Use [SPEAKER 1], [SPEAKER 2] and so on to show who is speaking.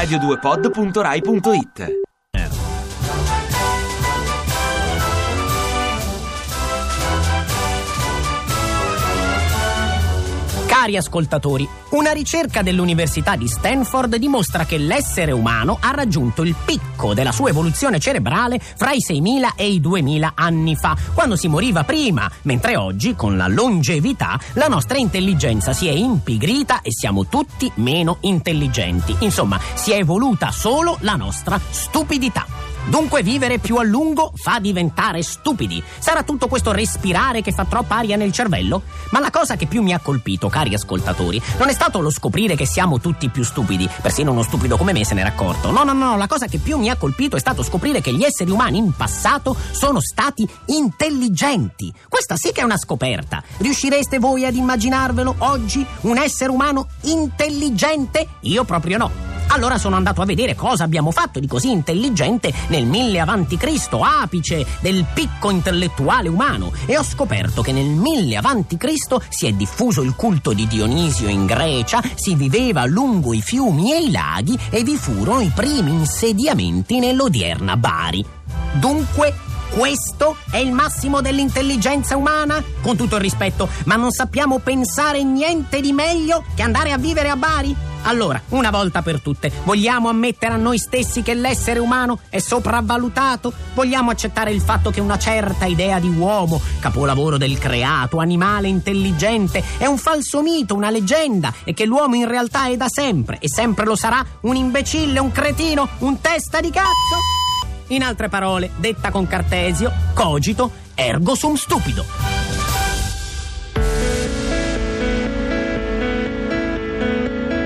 [SPEAKER 1] radio2pod.rai.it
[SPEAKER 2] Cari ascoltatori, una ricerca dell'Università di Stanford dimostra che l'essere umano ha raggiunto il picco della sua evoluzione cerebrale fra i 6.000 e i 2.000 anni fa, quando si moriva prima, mentre oggi, con la longevità, la nostra intelligenza si è impigrita e siamo tutti meno intelligenti. Insomma, si è evoluta solo la nostra stupidità. Dunque vivere più a lungo fa diventare stupidi. Sarà tutto questo respirare che fa troppa aria nel cervello? Ma la cosa che più mi ha colpito, cari ascoltatori, non è stato lo scoprire che siamo tutti più stupidi. Persino uno stupido come me se n'era accorto. No, no, no, la cosa che più mi ha colpito è stato scoprire che gli esseri umani in passato sono stati intelligenti. Questa sì che è una scoperta. Riuscireste voi ad immaginarvelo oggi? Un essere umano intelligente? Io proprio no. Allora sono andato a vedere cosa abbiamo fatto di così intelligente nel 1000 avanti Cristo, apice del picco intellettuale umano, e ho scoperto che nel 1000 avanti Cristo si è diffuso il culto di Dionisio in Grecia, si viveva lungo i fiumi e i laghi e vi furono i primi insediamenti nell'odierna Bari. Dunque questo è il massimo dell'intelligenza umana? Con tutto il rispetto, ma non sappiamo pensare niente di meglio che andare a vivere a Bari? Allora, una volta per tutte, vogliamo ammettere a noi stessi che l'essere umano è sopravvalutato? Vogliamo accettare il fatto che una certa idea di uomo, capolavoro del creato, animale intelligente, è un falso mito, una leggenda e che l'uomo in realtà è da sempre e sempre lo sarà un imbecille, un cretino, un testa di cazzo? In altre parole, detta con Cartesio, cogito ergo sum stupido.